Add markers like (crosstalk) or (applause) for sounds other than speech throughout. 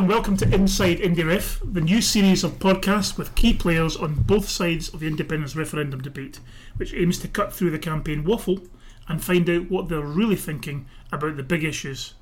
And welcome to Inside IndieRef, the new series of podcasts with key players on both sides of the independence referendum debate, which aims to cut through the campaign waffle and find out what they're really thinking about the big issues.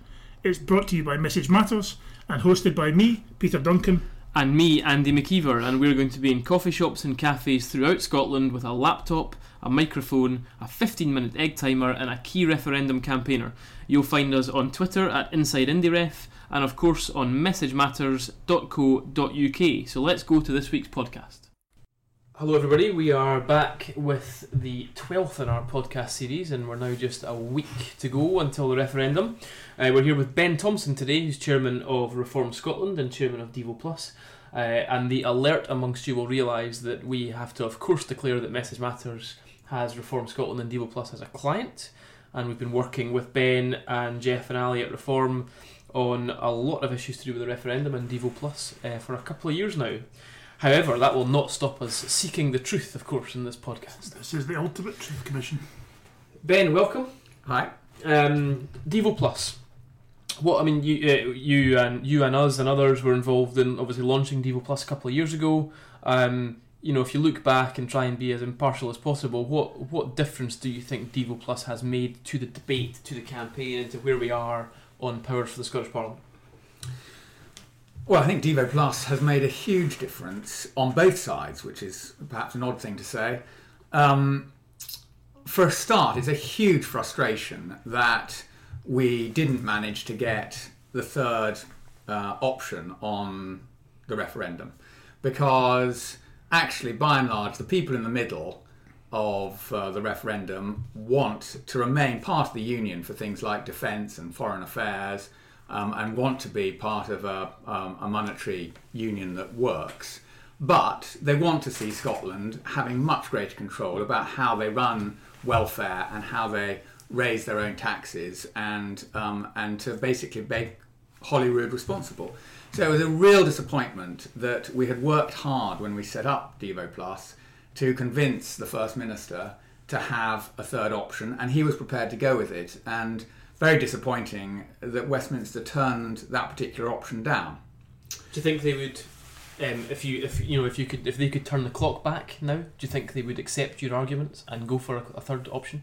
It's brought to you by Message Matters and hosted by me, Peter Duncan. And me, Andy McKeever, and we're going to be in coffee shops and cafes throughout Scotland with a laptop, a microphone, a 15 minute egg timer, and a key referendum campaigner. You'll find us on Twitter at Inside IndieRef and, of course, on messagematters.co.uk. So let's go to this week's podcast. Hello, everybody. We are back with the 12th in our podcast series, and we're now just a week to go until the referendum. Uh, we're here with Ben Thomson today, who's chairman of Reform Scotland and chairman of Devo Plus. Uh, and the alert amongst you will realise that we have to, of course, declare that Message Matters has Reform Scotland and Devo Plus as a client. And we've been working with Ben and Jeff and Ali at Reform on a lot of issues to do with the referendum and Devo Plus uh, for a couple of years now. However, that will not stop us seeking the truth, of course, in this podcast. This is the Ultimate Truth Commission. Ben, welcome. Hi. Um, Devo Plus. What I mean, you, uh, you and you and us and others were involved in obviously launching Devo Plus a couple of years ago. Um, you know, if you look back and try and be as impartial as possible, what what difference do you think Devo Plus has made to the debate, to the campaign, and to where we are on powers for the Scottish Parliament? Well, I think Devo Plus has made a huge difference on both sides, which is perhaps an odd thing to say. Um, for a start, it's a huge frustration that we didn't manage to get the third uh, option on the referendum because actually, by and large, the people in the middle of uh, the referendum want to remain part of the union for things like defence and foreign affairs um, and want to be part of a, um, a monetary union that works. But they want to see Scotland having much greater control about how they run welfare and how they raise their own taxes and, um, and to basically make Holyrood responsible. So it was a real disappointment that we had worked hard when we set up Devo Plus to convince the First Minister to have a third option, and he was prepared to go with it. And very disappointing that Westminster turned that particular option down. Do you think they would, um, if you if you know if you could if they could turn the clock back now, do you think they would accept your arguments and go for a, a third option?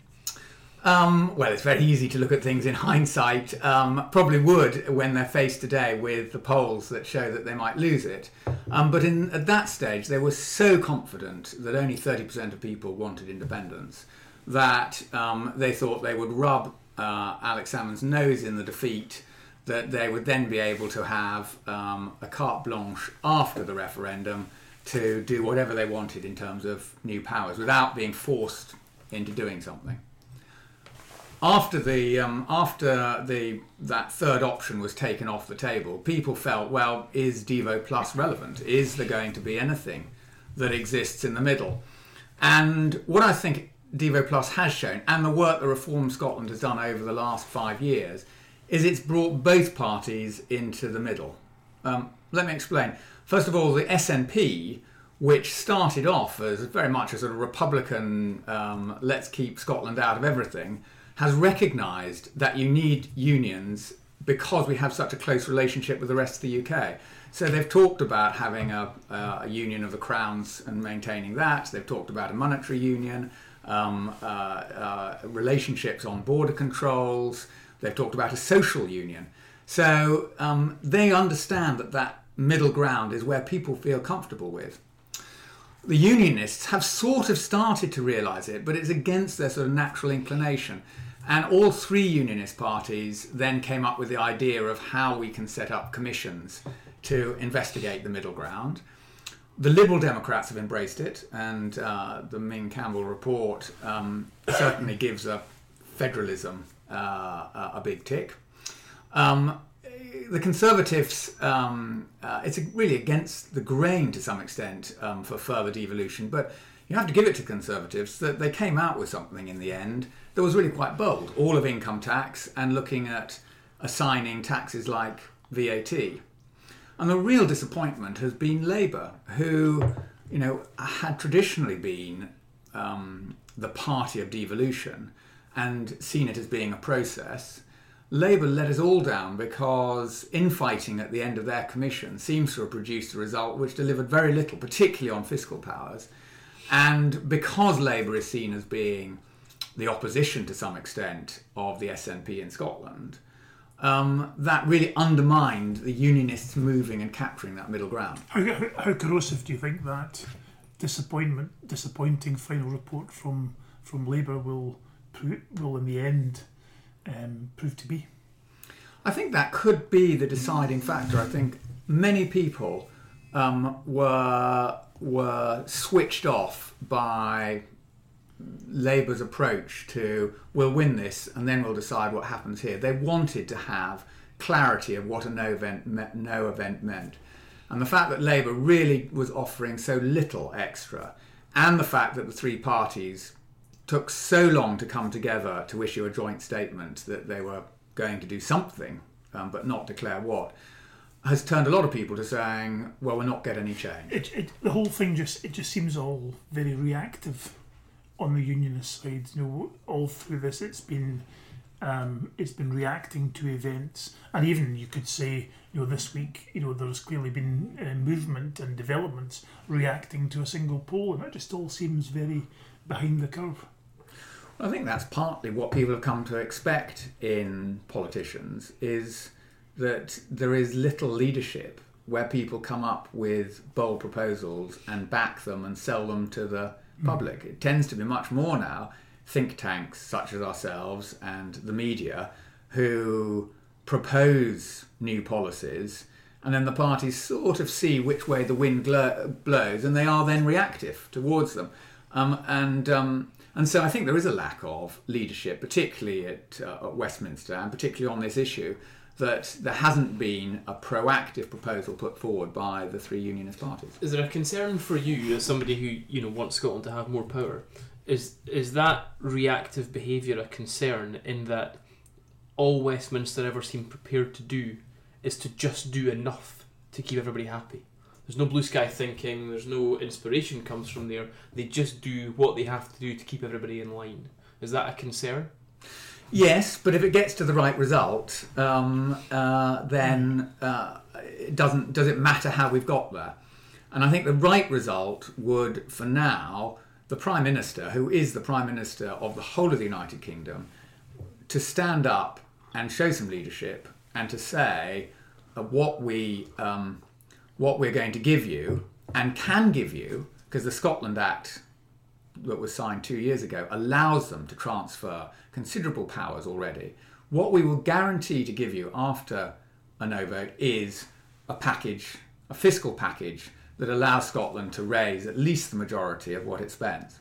Um, well, it's very easy to look at things in (laughs) hindsight. Um, probably would when they're faced today with the polls that show that they might lose it. Um, but in, at that stage, they were so confident that only 30% of people wanted independence that um, they thought they would rub uh, Alex Salmond's nose in the defeat, that they would then be able to have um, a carte blanche after the referendum to do whatever they wanted in terms of new powers without being forced into doing something after the um, after the that third option was taken off the table, people felt, well, is Devo Plus relevant? Is there going to be anything that exists in the middle? And what I think Devo Plus has shown, and the work that Reform Scotland has done over the last five years, is it's brought both parties into the middle. Um, let me explain. First of all, the SNP, which started off as very much a sort of Republican, um, let's keep Scotland out of everything has recognised that you need unions because we have such a close relationship with the rest of the UK. So they've talked about having a, a union of the crowns and maintaining that. They've talked about a monetary union, um, uh, uh, relationships on border controls. They've talked about a social union. So um, they understand that that middle ground is where people feel comfortable with. The unionists have sort of started to realise it, but it's against their sort of natural inclination. And all three unionist parties then came up with the idea of how we can set up commissions to investigate the middle ground. The Liberal Democrats have embraced it, and uh, the Ming Campbell report um, certainly gives a federalism uh, a big tick. Um, the Conservatives, um, uh, it's really against the grain to some extent um, for further devolution, but you have to give it to Conservatives that they came out with something in the end that was really quite bold all of income tax and looking at assigning taxes like VAT. And the real disappointment has been Labour, who, you know, had traditionally been um, the party of devolution and seen it as being a process. Labour let us all down because infighting at the end of their commission seems to have produced a result which delivered very little, particularly on fiscal powers. And because Labour is seen as being the opposition to some extent of the SNP in Scotland, um, that really undermined the unionists moving and capturing that middle ground. How, how, how corrosive do you think that disappointment, disappointing final report from from Labour will will in the end um, prove to be? I think that could be the deciding factor. I think many people um, were were switched off by Labour's approach to we'll win this and then we'll decide what happens here. They wanted to have clarity of what a no event, no event meant. And the fact that Labour really was offering so little extra, and the fact that the three parties took so long to come together to issue a joint statement that they were going to do something, um, but not declare what, has turned a lot of people to saying, "Well, we're not getting any change." It, it, the whole thing just it just seems all very reactive on the unionist side. You know, all through this, it's been um, it's been reacting to events, and even you could say, you know, this week, you know, there's clearly been uh, movement and developments reacting to a single poll, and it just all seems very behind the curve. I think that's partly what people have come to expect in politicians is that there is little leadership where people come up with bold proposals and back them and sell them to the mm. public. It tends to be much more now think tanks such as ourselves and the media who propose new policies and then the parties sort of see which way the wind blows and they are then reactive towards them. Um, and um, and so I think there is a lack of leadership, particularly at, uh, at Westminster and particularly on this issue, that there hasn't been a proactive proposal put forward by the three unionist parties. Is there a concern for you as somebody who you know wants Scotland to have more power? Is is that reactive behaviour a concern in that all Westminster ever seem prepared to do is to just do enough to keep everybody happy? There's no blue sky thinking. There's no inspiration comes from there. They just do what they have to do to keep everybody in line. Is that a concern? Yes, but if it gets to the right result, um, uh, then uh, it doesn't. Does it matter how we've got there? And I think the right result would, for now, the Prime Minister, who is the Prime Minister of the whole of the United Kingdom, to stand up and show some leadership and to say uh, what we um, what we're going to give you and can give you, because the Scotland Act that was signed two years ago allows them to transfer considerable powers already. What we will guarantee to give you after a no vote is a package, a fiscal package that allows Scotland to raise at least the majority of what it spends.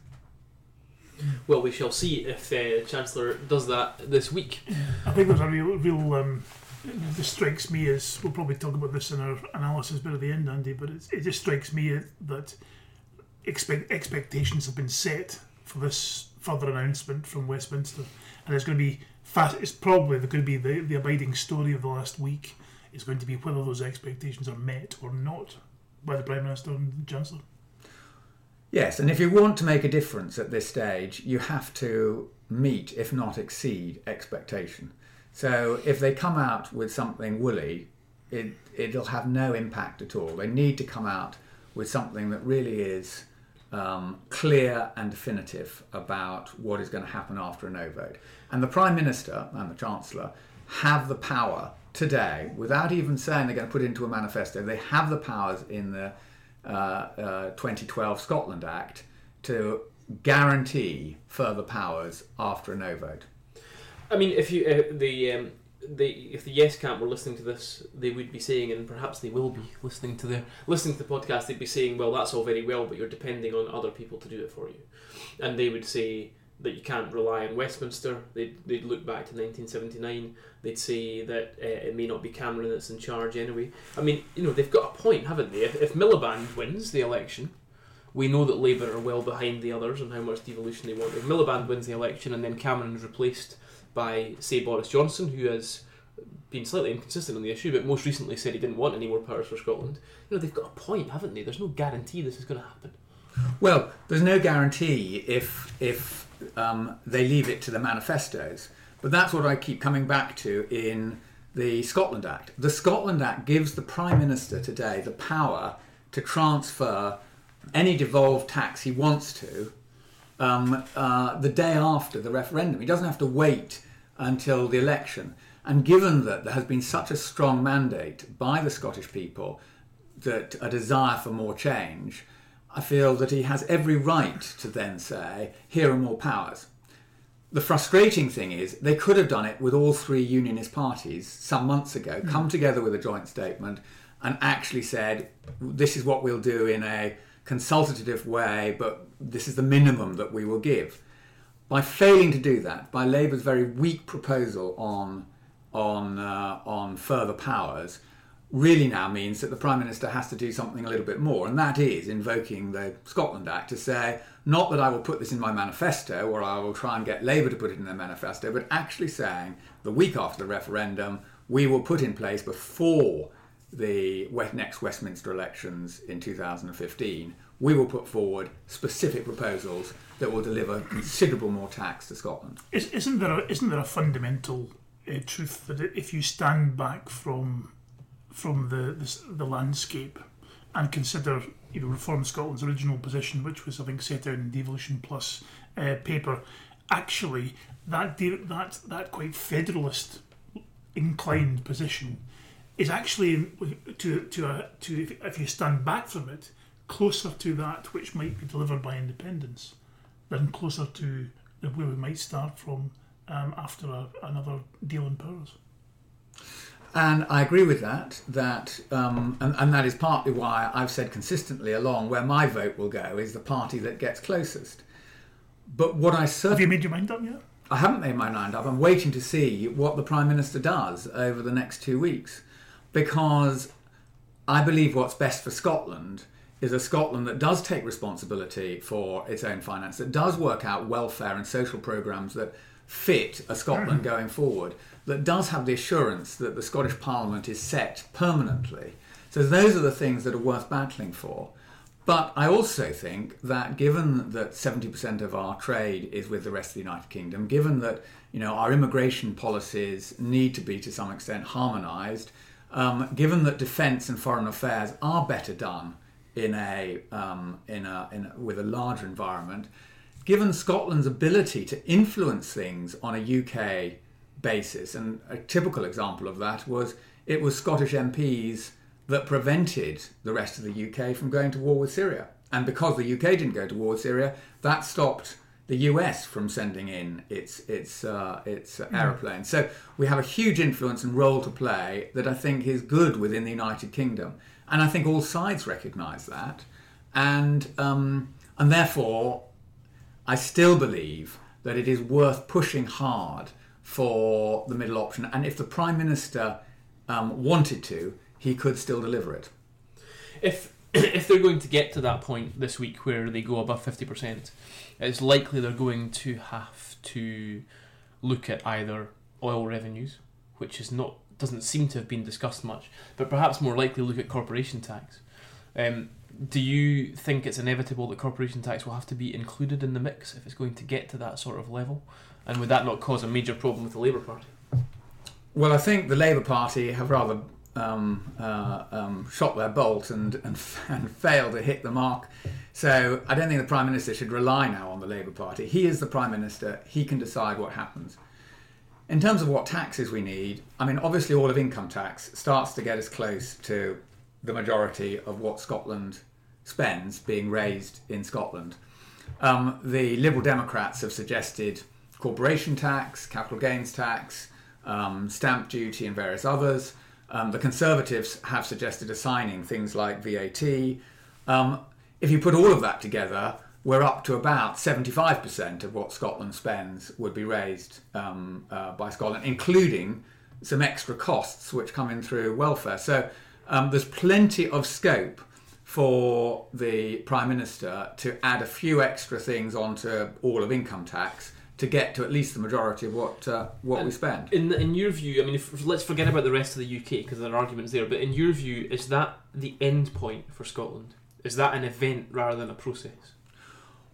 Well, we shall see if the uh, Chancellor does that this week. I think there's a real, real um, this strikes me as we'll probably talk about this in our analysis bit at the end, Andy. But it just strikes me that expect, expectations have been set for this further announcement from Westminster, and it's going to be fast. It's probably going to be the, the abiding story of the last week. Is going to be whether those expectations are met or not by the Prime Minister and the Chancellor. Yes, and if you want to make a difference at this stage, you have to meet, if not exceed, expectation. So if they come out with something woolly, it, it'll have no impact at all. They need to come out with something that really is um, clear and definitive about what is going to happen after a no vote. And the Prime Minister and the Chancellor have the power today, without even saying they're going to put into a manifesto, they have the powers in the uh, uh, 2012 Scotland Act to guarantee further powers after a no vote. I mean, if you uh, the um, the if the Yes camp were listening to this, they would be saying, and perhaps they will be listening to the listening to the podcast. They'd be saying, "Well, that's all very well, but you're depending on other people to do it for you," and they would say that you can't rely on Westminster. They'd, they'd look back to 1979. They'd say that uh, it may not be Cameron that's in charge anyway. I mean, you know, they've got a point, haven't they? If, if Miliband wins the election, we know that Labour are well behind the others and how much devolution they want. If Miliband wins the election and then Cameron is replaced by, say, Boris Johnson, who has been slightly inconsistent on the issue, but most recently said he didn't want any more powers for Scotland. You know, they've got a point, haven't they? There's no guarantee this is going to happen. Well, there's no guarantee if if um, they leave it to the manifestos, But that's what I keep coming back to in the Scotland Act. The Scotland Act gives the Prime Minister today the power to transfer any devolved tax he wants to um, uh, the day after the referendum. He doesn't have to wait until the election. And given that there has been such a strong mandate by the Scottish people that a desire for more change, I feel that he has every right to then say, here are more powers. The frustrating thing is they could have done it with all three unionist parties some months ago, mm. come together with a joint statement and actually said, this is what we'll do in a consultative way, but this is the minimum that we will give. By failing to do that, by Labour's very weak proposal on on uh, on further powers, really now means that the Prime Minister has to do something a little bit more, and that is invoking the Scotland Act to say, not that I will put this in my manifesto or I will try and get Labour to put it in their manifesto, but actually saying the week after the referendum, we will put in place before the next Westminster elections in 2015, we will put forward specific proposals that will deliver considerable more tax to Scotland. Isn't there a, isn't there a fundamental uh, truth that if you stand back from from the, the, the landscape and consider you know Reform Scotland's original position, which was I think set out in the Devolution Plus uh, paper, actually that that that quite federalist inclined position is actually to to a, to if you stand back from it closer to that which might be delivered by independence than closer to where we might start from um, after a, another deal in powers. And I agree with that. That um, and, and that is partly why I've said consistently along where my vote will go is the party that gets closest. But what I certainly have you made your mind up yet? I haven't made my mind up. I'm waiting to see what the prime minister does over the next two weeks because I believe what's best for Scotland is a Scotland that does take responsibility for its own finance, that does work out welfare and social programmes that fit a Scotland mm. going forward, that does have the assurance that the Scottish Parliament is set permanently. So those are the things that are worth battling for. But I also think that given that 70% of our trade is with the rest of the United Kingdom, given that you know our immigration policies need to be to some extent harmonised, um, given that defence and foreign affairs are better done in a, um, in a, in a, with a larger environment, given Scotland's ability to influence things on a UK basis, and a typical example of that was it was Scottish MPs that prevented the rest of the UK from going to war with Syria. And because the UK didn't go to war with Syria, that stopped the US from sending in its its uh, its uh, mm. aeroplanes. So we have a huge influence and role to play that I think is good within the United Kingdom, and I think all sides recognise that, and um, and therefore, I still believe that it is worth pushing hard for the middle option, and if the Prime Minister um, wanted to, he could still deliver it. If (clears throat) if they're going to get to that point this week where they go above fifty percent it's likely they're going to have to look at either oil revenues, which is not doesn't seem to have been discussed much, but perhaps more likely look at corporation tax. Um, do you think it's inevitable that corporation tax will have to be included in the mix if it's going to get to that sort of level? And would that not cause a major problem with the Labour Party? Well, I think the Labour Party have rather um, uh, um, shot their bolt and, and, (laughs) and failed to hit the mark so I don't think the Prime Minister should rely now on the Labour Party. He is the Prime Minister, he can decide what happens. In terms of what taxes we need, I mean, obviously, all of income tax starts to get us close to the majority of what Scotland spends being raised in Scotland. Um, the Liberal Democrats have suggested corporation tax, capital gains tax, um, stamp duty, and various others. Um, the Conservatives have suggested assigning things like VAT. Um, if you put all of that together, we're up to about 75% of what Scotland spends would be raised um, uh, by Scotland, including some extra costs which come in through welfare. So um, there's plenty of scope for the Prime Minister to add a few extra things onto all of income tax to get to at least the majority of what uh, what and we spend. In in your view, I mean, if, let's forget about the rest of the UK because there are arguments there. But in your view, is that the end point for Scotland? Is that an event rather than a process?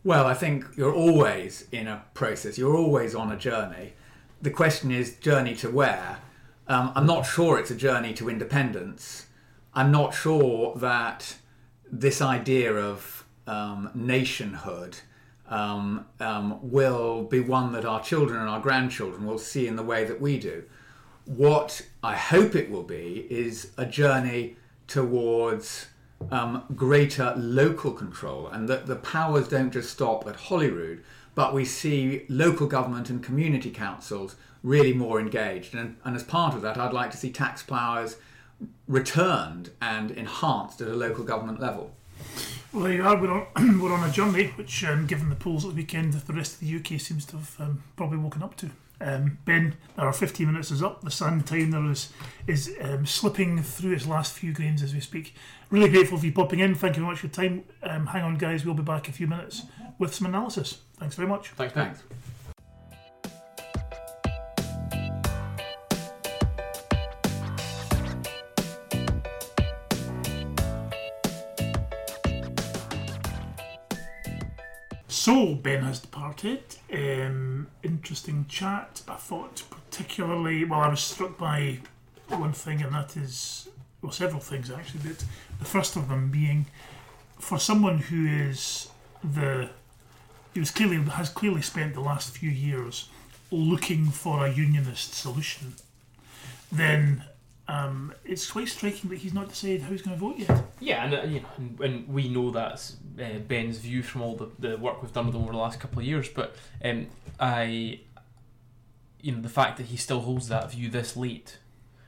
Well, I think you're always in a process. You're always on a journey. the question is journey to where. Um, I'm not sure it's a journey to independence. I'm not sure that this idea of um, nationhood um, um, will be one that our children and our grandchildren will see in the way that we do. What I hope it will be is a journey towards um, greater local control and that the powers don't just stop at Holyrood, but we see local government and community councils really more engaged. And, and as part of that, I'd like to see tax powers returned and enhanced at a local government level. Well, you are. We're on, (clears throat) we're on a journey, which, um, given the polls at the weekend, the rest of the UK seems to have um, probably woken up to. Um, ben, our 15 minutes is up. The sun timer is is um, slipping through its last few grains as we speak. Really grateful for you popping in. Thank you very much for your time. Um, hang on, guys. We'll be back in a few minutes with some analysis. Thanks very much. Thanks, Thanks. So Ben has departed. Um, interesting chat. I thought particularly well. I was struck by one thing, and that is well, several things actually. But the first of them being for someone who is the he was clearly has clearly spent the last few years looking for a unionist solution. Then um, it's quite striking that he's not decided how he's going to vote yet. Yeah, and uh, you know, and, and we know that's uh, Ben's view from all the, the work we've done with him over the last couple of years. But um, I, you know, the fact that he still holds that view this late,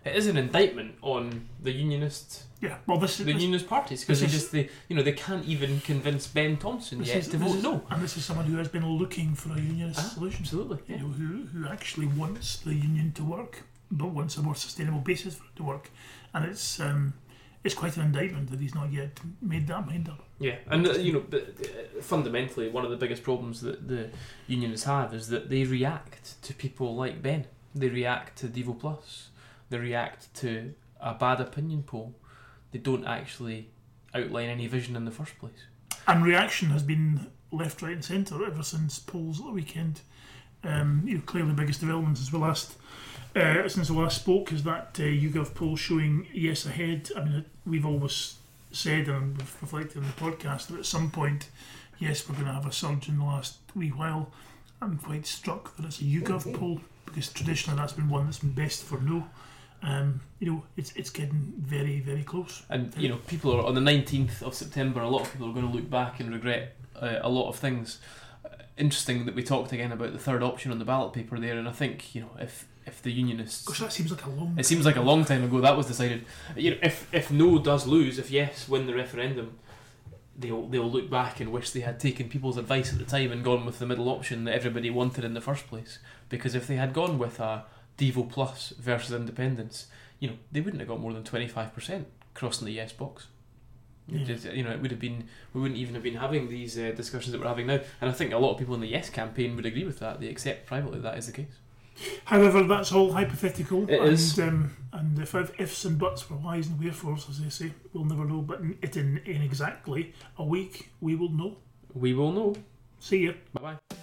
it is an indictment on the unionist, Yeah. Well, this is the this, unionist parties because they just they, you know, they can't even convince Ben Thomson yet is, to vote is- no. and this is someone who has been looking for a unionist Ah, solution. Absolutely, you know, who, who actually wants the union to work, but wants a more sustainable basis for it to work. And it's um, it's quite an indictment that he's not yet made that mind up. Yeah, and uh, you know, but, uh, fundamentally, one of the biggest problems that the unions have is that they react to people like Ben. They react to Devo Plus. They react to a bad opinion poll. They don't actually outline any vision in the first place. And reaction has been left, right, and centre ever since polls at the weekend. Um, you know, clearly, the biggest developments since we last uh, since we last spoke is that uh, YouGov poll showing yes ahead. I mean, we've always said and we've reflected in the podcast that at some point, yes, we're going to have a surge in the last wee while. I'm quite struck that it's a YouGov poll because traditionally that's been one that's been best for no. Um, you know, it's it's getting very very close. And you know, people are on the nineteenth of September. A lot of people are going to look back and regret uh, a lot of things. Uh, interesting that we talked again about the third option on the ballot paper there, and I think you know if if the unionists Gosh, that seems like a long. It seems like a long time ago that was decided. You know, if if no does lose, if yes win the referendum, they'll they'll look back and wish they had taken people's advice at the time and gone with the middle option that everybody wanted in the first place. Because if they had gone with a Devo Plus versus Independence, you know, they wouldn't have got more than twenty five percent crossing the yes box. Yeah. just- you know, it would have been we wouldn't even have been having these uh, discussions that we're having now. And I think a lot of people in the yes campaign would agree with that. They accept privately that is the case. However, that's all hypothetical. It and, is. Um, and if if ifs and buts were whys and wherefores, as they say, we'll never know. But in, it in, in exactly a week, we will know. We will know. See you. Bye bye.